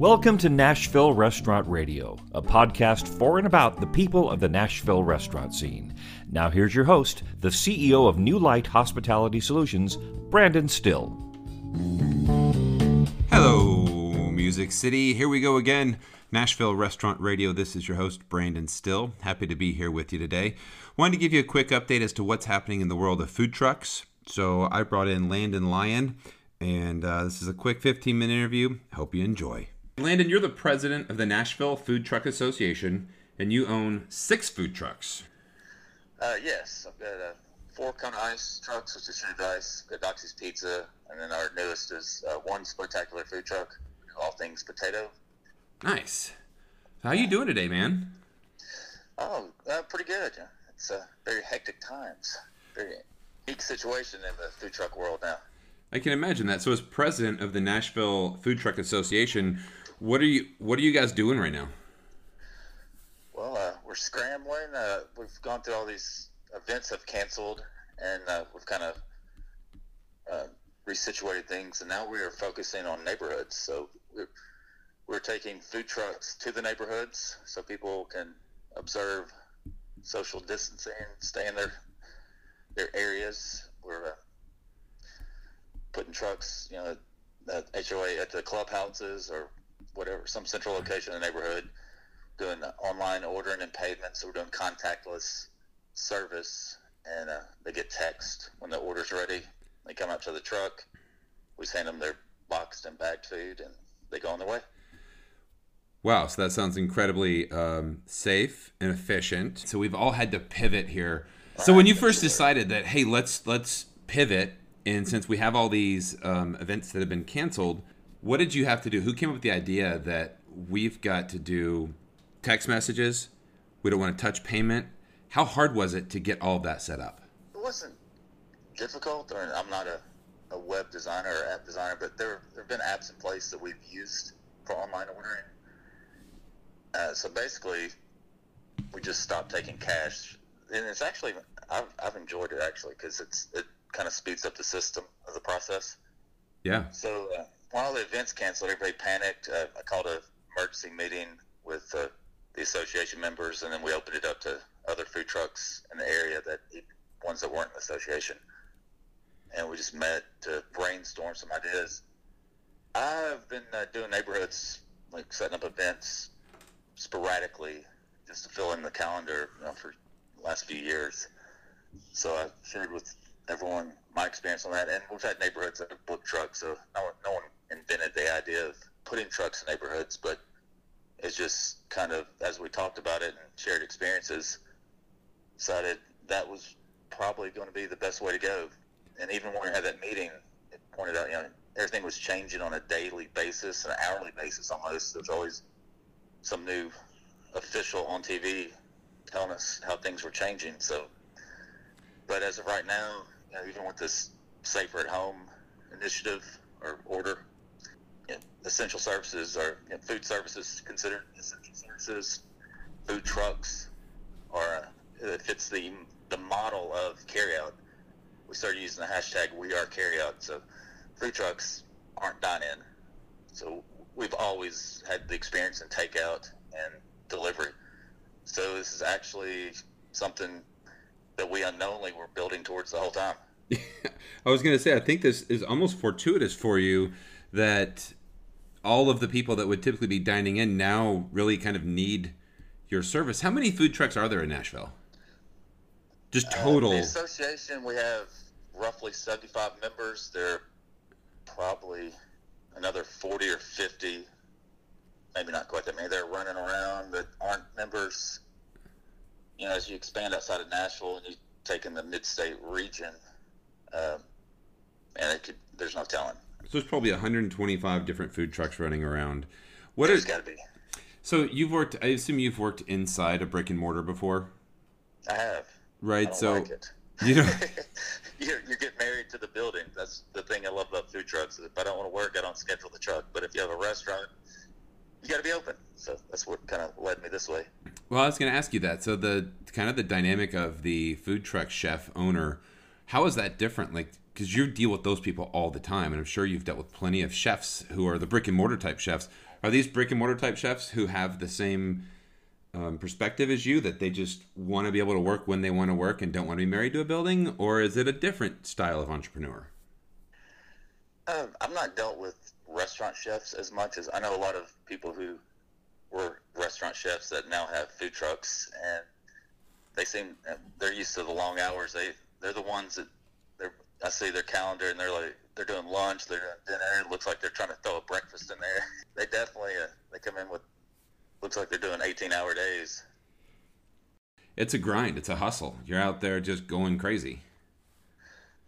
Welcome to Nashville Restaurant Radio, a podcast for and about the people of the Nashville restaurant scene. Now, here's your host, the CEO of New Light Hospitality Solutions, Brandon Still. Hello, Music City. Here we go again. Nashville Restaurant Radio. This is your host, Brandon Still. Happy to be here with you today. Wanted to give you a quick update as to what's happening in the world of food trucks. So, I brought in Landon Lyon, and uh, this is a quick 15 minute interview. Hope you enjoy. Landon, you're the president of the Nashville Food Truck Association, and you own six food trucks. Uh, yes, I've got uh, four Kona Ice trucks, which is shaved ice. Got Doxy's Pizza, and then our newest is uh, one Spud-tacular food truck, all things potato. Nice. How you doing today, man? Oh, uh, pretty good. It's uh, very hectic times. Very unique situation in the food truck world now. I can imagine that. So, as president of the Nashville Food Truck Association, what are you What are you guys doing right now? Well, uh, we're scrambling. Uh, we've gone through all these events have canceled, and uh, we've kind of uh, resituated things, and now we are focusing on neighborhoods. So we're, we're taking food trucks to the neighborhoods so people can observe social distancing, stay in their their areas. We're uh, putting trucks, you know, HOA at the clubhouses or whatever, some central location in the neighborhood, doing online ordering and payment. So we're doing contactless service, and uh, they get text when the order's ready. They come out to the truck. We send them their boxed and bagged food, and they go on their way. Wow, so that sounds incredibly um, safe and efficient. So we've all had to pivot here. So when you first decided that, hey, let's let's pivot, and since we have all these um, events that have been canceled, what did you have to do? Who came up with the idea that we've got to do text messages? We don't want to touch payment. How hard was it to get all of that set up? It wasn't difficult, or I'm not a, a web designer or app designer, but there there have been apps in place that we've used for online ordering. Uh, so basically, we just stopped taking cash, and it's actually I've, I've enjoyed it actually because it's it kind of speeds up the system of the process. Yeah. So uh, all the events canceled, everybody panicked. Uh, I called a emergency meeting with uh, the association members, and then we opened it up to other food trucks in the area that ones that weren't in the association, and we just met to brainstorm some ideas. I've been uh, doing neighborhoods, like setting up events sporadically, just to fill in the calendar you know, for the last few years. So I shared with everyone my experience on that, and we've had neighborhoods that have booked trucks, so no no one invented the idea of putting trucks in neighborhoods, but it's just kind of as we talked about it and shared experiences, decided that was probably going to be the best way to go. And even when we had that meeting, it pointed out, you know, everything was changing on a daily basis, an hourly basis almost. There's always some new official on TV telling us how things were changing. So, but as of right now, you know, even with this safer at home initiative or order, essential services are you know, food services considered essential services. Food trucks are uh, it fits the the model of carryout. We started using the hashtag We Are Carryout. So food trucks aren't dine in. So we've always had the experience in takeout and delivery. So this is actually something that we unknowingly were building towards the whole time. I was going to say, I think this is almost fortuitous for you that all of the people that would typically be dining in now really kind of need your service. How many food trucks are there in Nashville? Just total. Uh, the association, we have roughly 75 members. There are probably another 40 or 50, maybe not quite that many. They're running around that aren't members. You know, as you expand outside of Nashville and you take in the mid-state region, um, and it could, there's no telling. So there's probably 125 different food trucks running around. What there's got to be. So you've worked. I assume you've worked inside a brick and mortar before. I have. Right. so like you know, you you get married to the building. That's the thing I love about food trucks. If I don't want to work, I don't schedule the truck. But if you have a restaurant, you got to be open. So that's what kind of led me this way. Well, I was going to ask you that. So the kind of the dynamic of the food truck chef owner, how is that different? Like, because you deal with those people all the time, and I'm sure you've dealt with plenty of chefs who are the brick and mortar type chefs. Are these brick and mortar type chefs who have the same um, perspective as you that they just want to be able to work when they want to work and don't want to be married to a building, or is it a different style of entrepreneur? Uh, I've not dealt with restaurant chefs as much as I know a lot of people who were restaurant chefs that now have food trucks, and they seem they're used to the long hours. They they're the ones that they're. I see their calendar and they're like they're doing lunch, they're doing dinner. It looks like they're trying to throw a breakfast in there. They definitely uh, they come in with looks like they're doing 18 hour days. It's a grind. It's a hustle. You're out there just going crazy.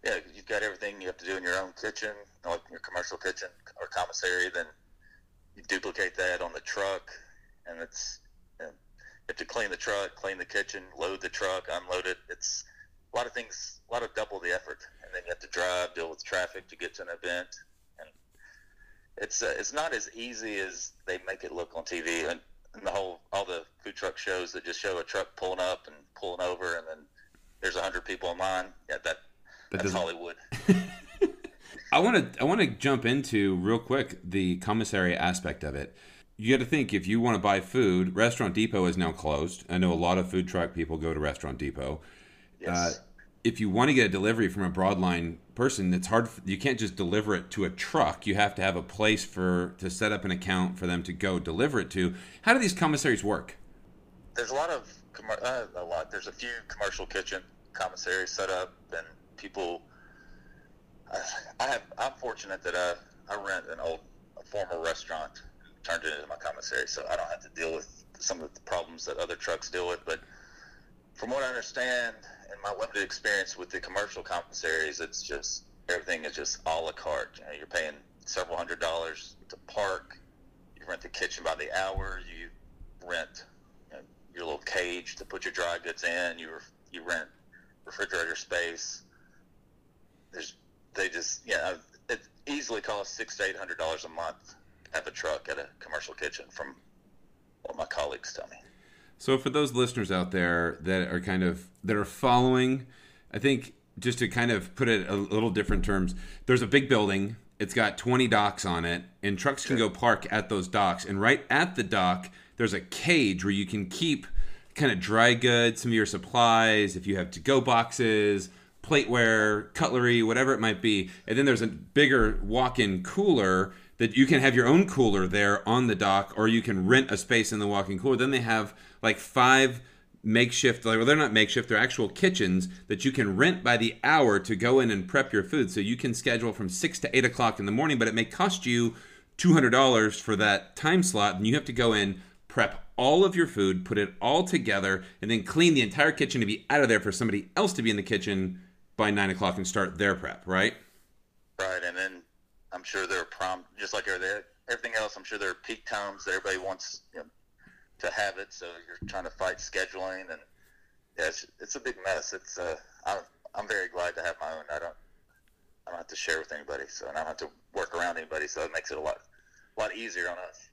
Yeah, you've got everything you have to do in your own kitchen, like your commercial kitchen or commissary. Then you duplicate that on the truck, and it's you, know, you have to clean the truck, clean the kitchen, load the truck, unload it. It's a lot of things, a lot of double the effort, and then you have to drive, deal with traffic to get to an event, and it's uh, it's not as easy as they make it look on TV. And and the whole all the food truck shows that just show a truck pulling up and pulling over, and then there's a hundred people in line. Yeah, that, that that's Hollywood. I want to I want to jump into real quick the commissary aspect of it. You got to think if you want to buy food, Restaurant Depot is now closed. I know a lot of food truck people go to Restaurant Depot. Yes. Uh, if you want to get a delivery from a broadline person, it's hard. You can't just deliver it to a truck. You have to have a place for to set up an account for them to go deliver it to. How do these commissaries work? There's a lot of uh, a lot. There's a few commercial kitchen commissaries set up, and people. Uh, I have. I'm fortunate that I I rent an old a former restaurant, turned it into my commissary, so I don't have to deal with some of the problems that other trucks deal with. But from what I understand, in my limited experience with the commercial commissaries, it's just everything is just a la carte. You know, you're paying several hundred dollars to park. You rent the kitchen by the hour. You rent you know, your little cage to put your dry goods in. You you rent refrigerator space. There's they just yeah it easily costs six to eight hundred dollars a month to have a truck at a commercial kitchen from what my colleagues tell me. So for those listeners out there that are kind of that are following, I think just to kind of put it a little different terms, there's a big building. It's got 20 docks on it, and trucks can go park at those docks. And right at the dock, there's a cage where you can keep kind of dry goods, some of your supplies, if you have to go boxes, plateware, cutlery, whatever it might be. And then there's a bigger walk in cooler that you can have your own cooler there on the dock, or you can rent a space in the walk in cooler. Then they have like five makeshift like well they're not makeshift they're actual kitchens that you can rent by the hour to go in and prep your food so you can schedule from six to eight o'clock in the morning but it may cost you $200 for that time slot and you have to go in prep all of your food put it all together and then clean the entire kitchen to be out of there for somebody else to be in the kitchen by nine o'clock and start their prep right right and then i'm sure there are prompt just like everything else i'm sure there are peak times that everybody wants you know, to have it. So you're trying to fight scheduling, and yeah, it's, it's a big mess. It's uh, I'm I'm very glad to have my own. I don't I don't have to share with anybody, so and I don't have to work around anybody. So it makes it a lot a lot easier on us.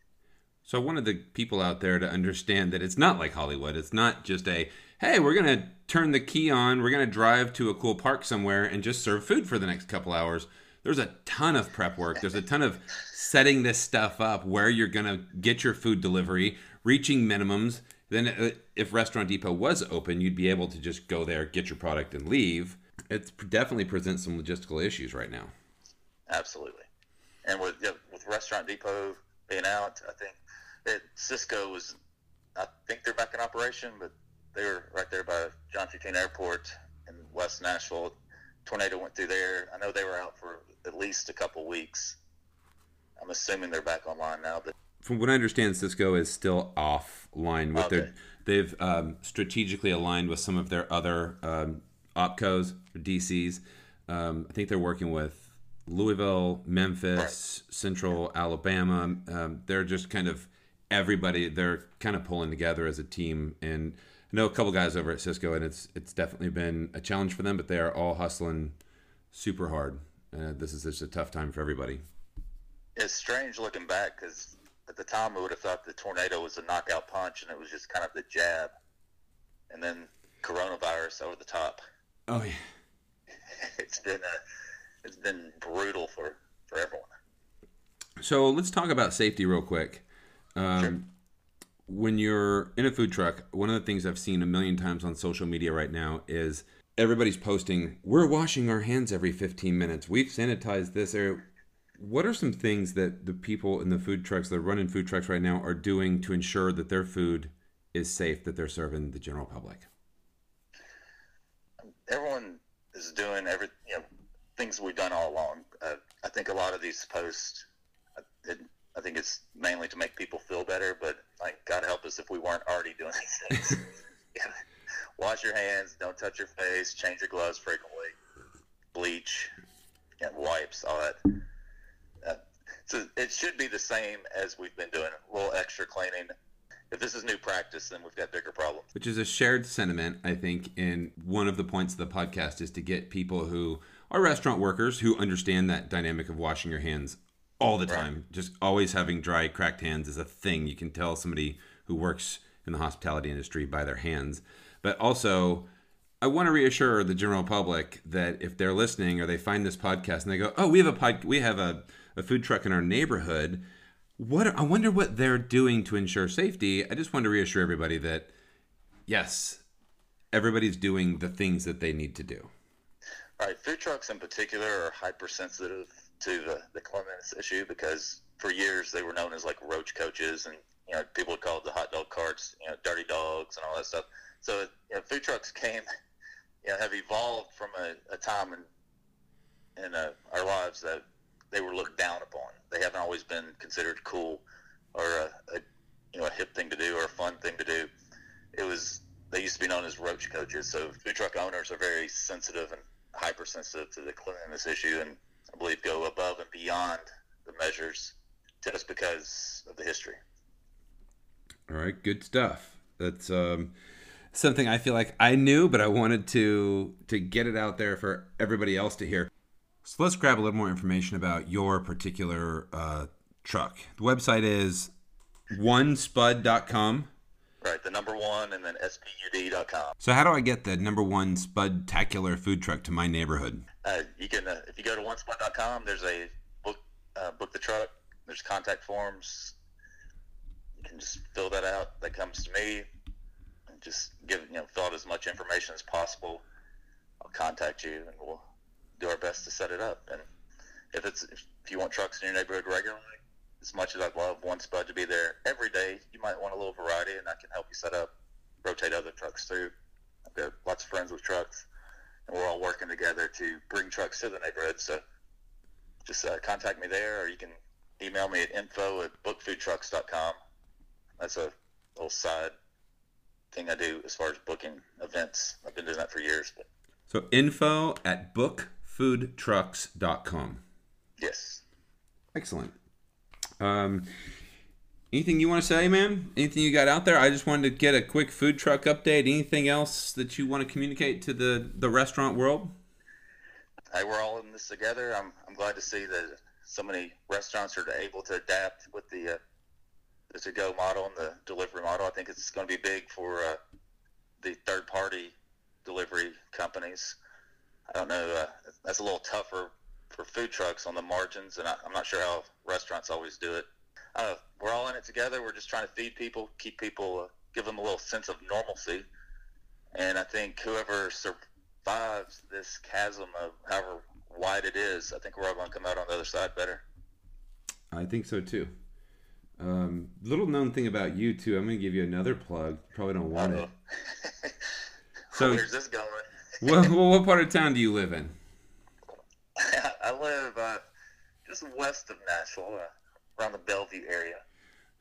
So I wanted the people out there to understand that it's not like Hollywood. It's not just a hey, we're gonna turn the key on, we're gonna drive to a cool park somewhere and just serve food for the next couple hours. There's a ton of prep work. There's a ton of setting this stuff up where you're gonna get your food delivery, reaching minimums. Then, uh, if Restaurant Depot was open, you'd be able to just go there, get your product, and leave. It definitely presents some logistical issues right now. Absolutely, and with with Restaurant Depot being out, I think Sysco was. I think they're back in operation, but they were right there by John F. Kennedy Airport in West Nashville. Tornado went through there. I know they were out for at least a couple weeks. I'm assuming they're back online now, but from what I understand, Sysco is still offline with okay. their. They've um, strategically aligned with some of their other um, opcos or DCs. Um, I think they're working with Louisville, Memphis, right. Central Alabama. Um, they're just kind of everybody. They're kind of pulling together as a team. And I know a couple guys over at Sysco, and it's it's definitely been a challenge for them. But they are all hustling super hard. Uh, this is just a tough time for everybody. It's strange looking back because at the time, I would have thought the tornado was a knockout punch, and it was just kind of the jab, and then coronavirus over the top. Oh yeah, it's been a, it's been brutal for for everyone. So let's talk about safety real quick. Um, Sure. When you're in a food truck, one of the things I've seen a million times on social media right now is everybody's posting, "We're washing our hands every 15 minutes. We've sanitized this." area. what are some things that the people in the food trucks that are running food trucks right now are doing to ensure that their food is safe that they're serving the general public? everyone is doing every you know things we've done all along. Uh, I think a lot of these posts, I think it's mainly to make people feel better. But like, God help us if we weren't already doing these things. yeah. Wash your hands. Don't touch your face. Change your gloves frequently. Bleach, and wipes, all that. Uh, so it should be the same as we've been doing. A little extra cleaning. If this is new practice, then we've got bigger problems. which is a shared sentiment i think and one of the points of the podcast is to get people who are restaurant workers who understand that dynamic of washing your hands all the time just always having dry cracked hands is a thing you can tell somebody who works in the hospitality industry by their hands but also I want to reassure the general public that if they're listening or they find this podcast and they go, "Oh, we have a pod, we have a, a food truck in our neighborhood," what I wonder what they're doing to ensure safety. I just want to reassure everybody that yes, everybody's doing the things that they need to do. All right, food trucks in particular are hypersensitive to the, the cleanliness issue because for years they were known as like roach coaches, and you know people would call it the hot dog carts, you know, dirty dogs and all that stuff. So you know, food trucks came, you know, have evolved from a, a time in in uh, our lives that they were looked down upon. They haven't always been considered cool or a, a you know a hip thing to do or a fun thing to do. It was they used to be known as roach coaches. So food truck owners are very sensitive and hypersensitive to the cleanliness issue, and believe go above and beyond the measures just because of the history. All right, good stuff. That's um, something I feel like I knew, but I wanted to to get it out there for everybody else to hear. So let's grab a little more information about your particular uh, truck. The website is onespud.com. Right, the number one, and then spud.com. So how do I get the number one Spud-tacular food truck to my neighborhood? Uh, you can, uh, if you go to onespud.com, there's a book, uh, book the truck. There's contact forms. You can just fill that out. That comes to me. And just give, you know, fill out as much information as possible. I'll contact you, and we'll do our best to set it up. And if it's if you want trucks in your neighborhood regularly, as much as I'd love one spud to be there every day, you might want a little variety, and I can help you set up, rotate other trucks through. I've got lots of friends with trucks and we're all working together to bring trucks to the neighborhood. So just uh, contact me there, or you can email me at info at bookfoodtrucks.com. That's a little side thing I do as far as booking events. I've been doing that for years. But So info at bookfoodtrucks.com. yes. Excellent. Um, anything you want to say, man? Anything you got out there? I just wanted to get a quick food truck update. Anything else that you want to communicate to the, the restaurant world? Hey, we're all in this together. I'm, I'm glad to see that so many restaurants are able to adapt with the uh, the to-go model and the delivery model. I think it's going to be big for uh, the third-party delivery companies. I don't know. Uh, that's a little tougher for food trucks on the margins, and I, I'm not sure how restaurants always do it. Uh, we're all in it together. We're just trying to feed people, keep people, uh, give them a little sense of normalcy. And I think whoever survives this chasm of however wide it is, I think we're all going to come out on the other side better. I think so too. Um, little known thing about you too. I'm going to give you another plug. Probably don't want it. So- where's this going? well, well, what part of town do you live in? I live uh, just west of Nashville, uh, around the Bellevue area.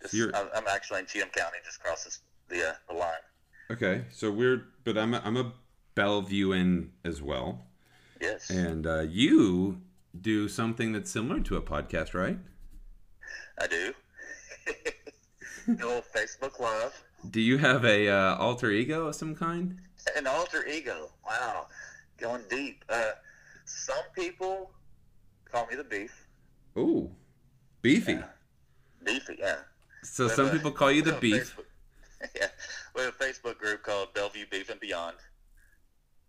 Just, you're- I'm, actually in Cheatham County, just across this, the uh, the line. Okay, so we're, but I'm a, I'm a Bellevuean as well, Yes. and uh, you do something that's similar to a podcast, right? I do. little Facebook Live. Do you have a uh, alter ego of some kind? An alter ego. Wow. Going deep. Uh, some people call me the beef. Ooh, beefy. Yeah. Beefy, yeah. So We some a- people call you the beef. Facebook- yeah, we have a Facebook group called Bellevue Beef and Beyond,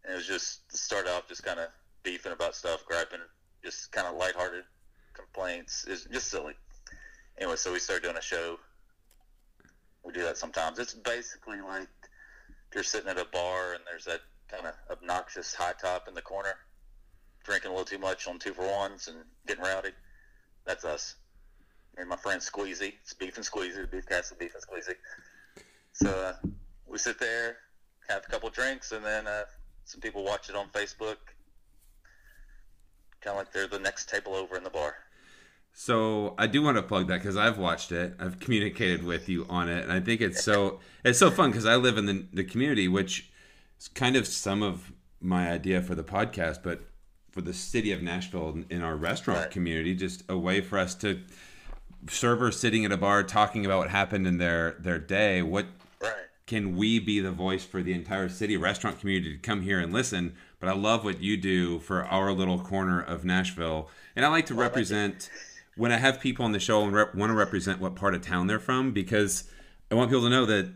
and it was just to start off just kind of beefing about stuff, griping, just kind of lighthearted complaints. It's just silly. Anyway, so we started doing a show we do that sometimes. It's basically like you're sitting at a bar and there's that kind of obnoxious high top in the corner, drinking a little too much on two for ones and getting rowdy. That's us. And my friend Squeezy. It's Beef and Squeezy, the Beef Castle Beef and Squeezy. So uh, we sit there, have a couple drinks, and then uh, some people watch it on Facebook. Kind of like they're the next table over in the bar. So I do want to plug that because I've watched it. I've communicated with you on it, and I think it's so it's so fun because I live in the the community, which is kind of some of my idea for the podcast, but for the city of Nashville in our restaurant Right. community, just a way for us to servers sitting at a bar talking about what happened in their their day. What Right. can we be the voice for the entire city restaurant community to come here and listen? But I love what you do for our little corner of Nashville, and I like to represent when I have people on the show and rep- want to represent what part of town they're from because I want people to know that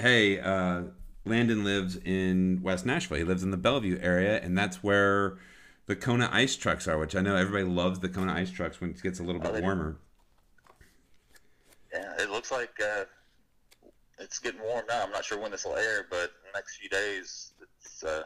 hey, uh, Landon lives in West Nashville. He lives in the Bellevue area, and that's where the Kona ice trucks are. Which I know everybody loves the Kona ice trucks when it gets a little bit warmer. Yeah, it looks like uh, it's getting warm now. I'm not sure when this will air, but the next few days, it's uh,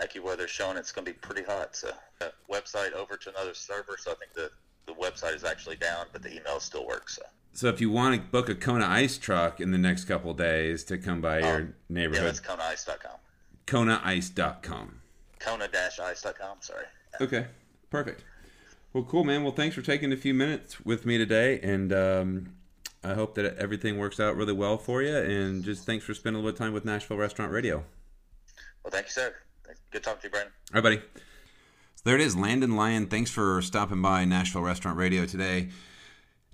AccuWeather showing it's going to be pretty hot. So, uh, website over to another server. So I think the the website is actually down, but the email still works. So. So if you want to book a Kona ice truck in the next couple days to come by your Oh, Yeah, neighborhood, that's KonaIce.com. KonaIce.com. Kona-ice.com. Sorry. Okay, perfect. Well, cool, man. Well, thanks for taking a few minutes with me today, and um, I hope that everything works out really well for you. And just thanks for spending a little time with Nashville Restaurant Radio. Well, thank you, sir. Good talking to you, Brandon. All right, buddy. So there it is, Landon Lyon. Thanks for stopping by Nashville Restaurant Radio today.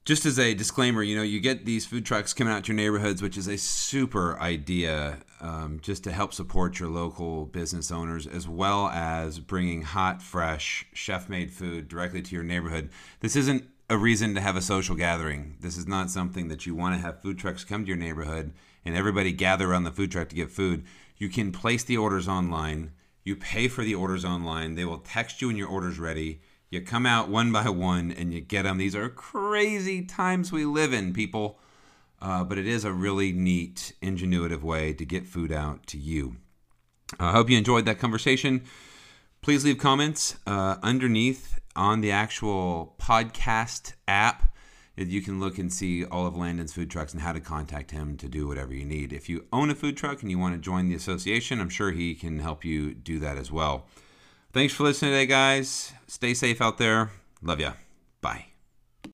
Just as a disclaimer, you know, you get these food trucks coming out to your neighborhoods, which is a super idea um, just to help support your local business owners, as well as bringing hot, fresh, chef made food directly to your neighborhood. This isn't a reason to have a social gathering. This is not something that you want to have food trucks come to your neighborhood and everybody gather around the food truck to get food. You can place the orders online. You pay for the orders online. They will text you when your order's ready. You come out one by one and you get them. These are crazy times we live in, people. Uh, but it is a really neat, ingenuitive way to get food out to you. I hope you enjoyed that conversation. Please leave comments uh, underneath on the actual podcast app. You can look and see all of Landon's food trucks and how to contact him to do whatever you need. If you own a food truck and you want to join the association, I'm sure he can help you do that as well. Thanks for listening today, guys. Stay safe out there. Love ya. Bye.